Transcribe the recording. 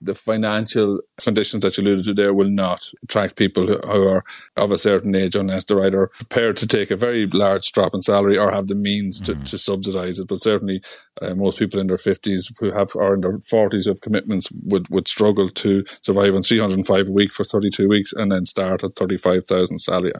the financial conditions that you alluded to there will not attract people who, are of a certain age unless they're either prepared to take a very large drop in salary or have the means to, mm. to subsidise it. But certainly, uh, most people in their 50s who have or in their 40s who have commitments would, would struggle to survive on 305 a week for 32 weeks and then start at 35,000 salary.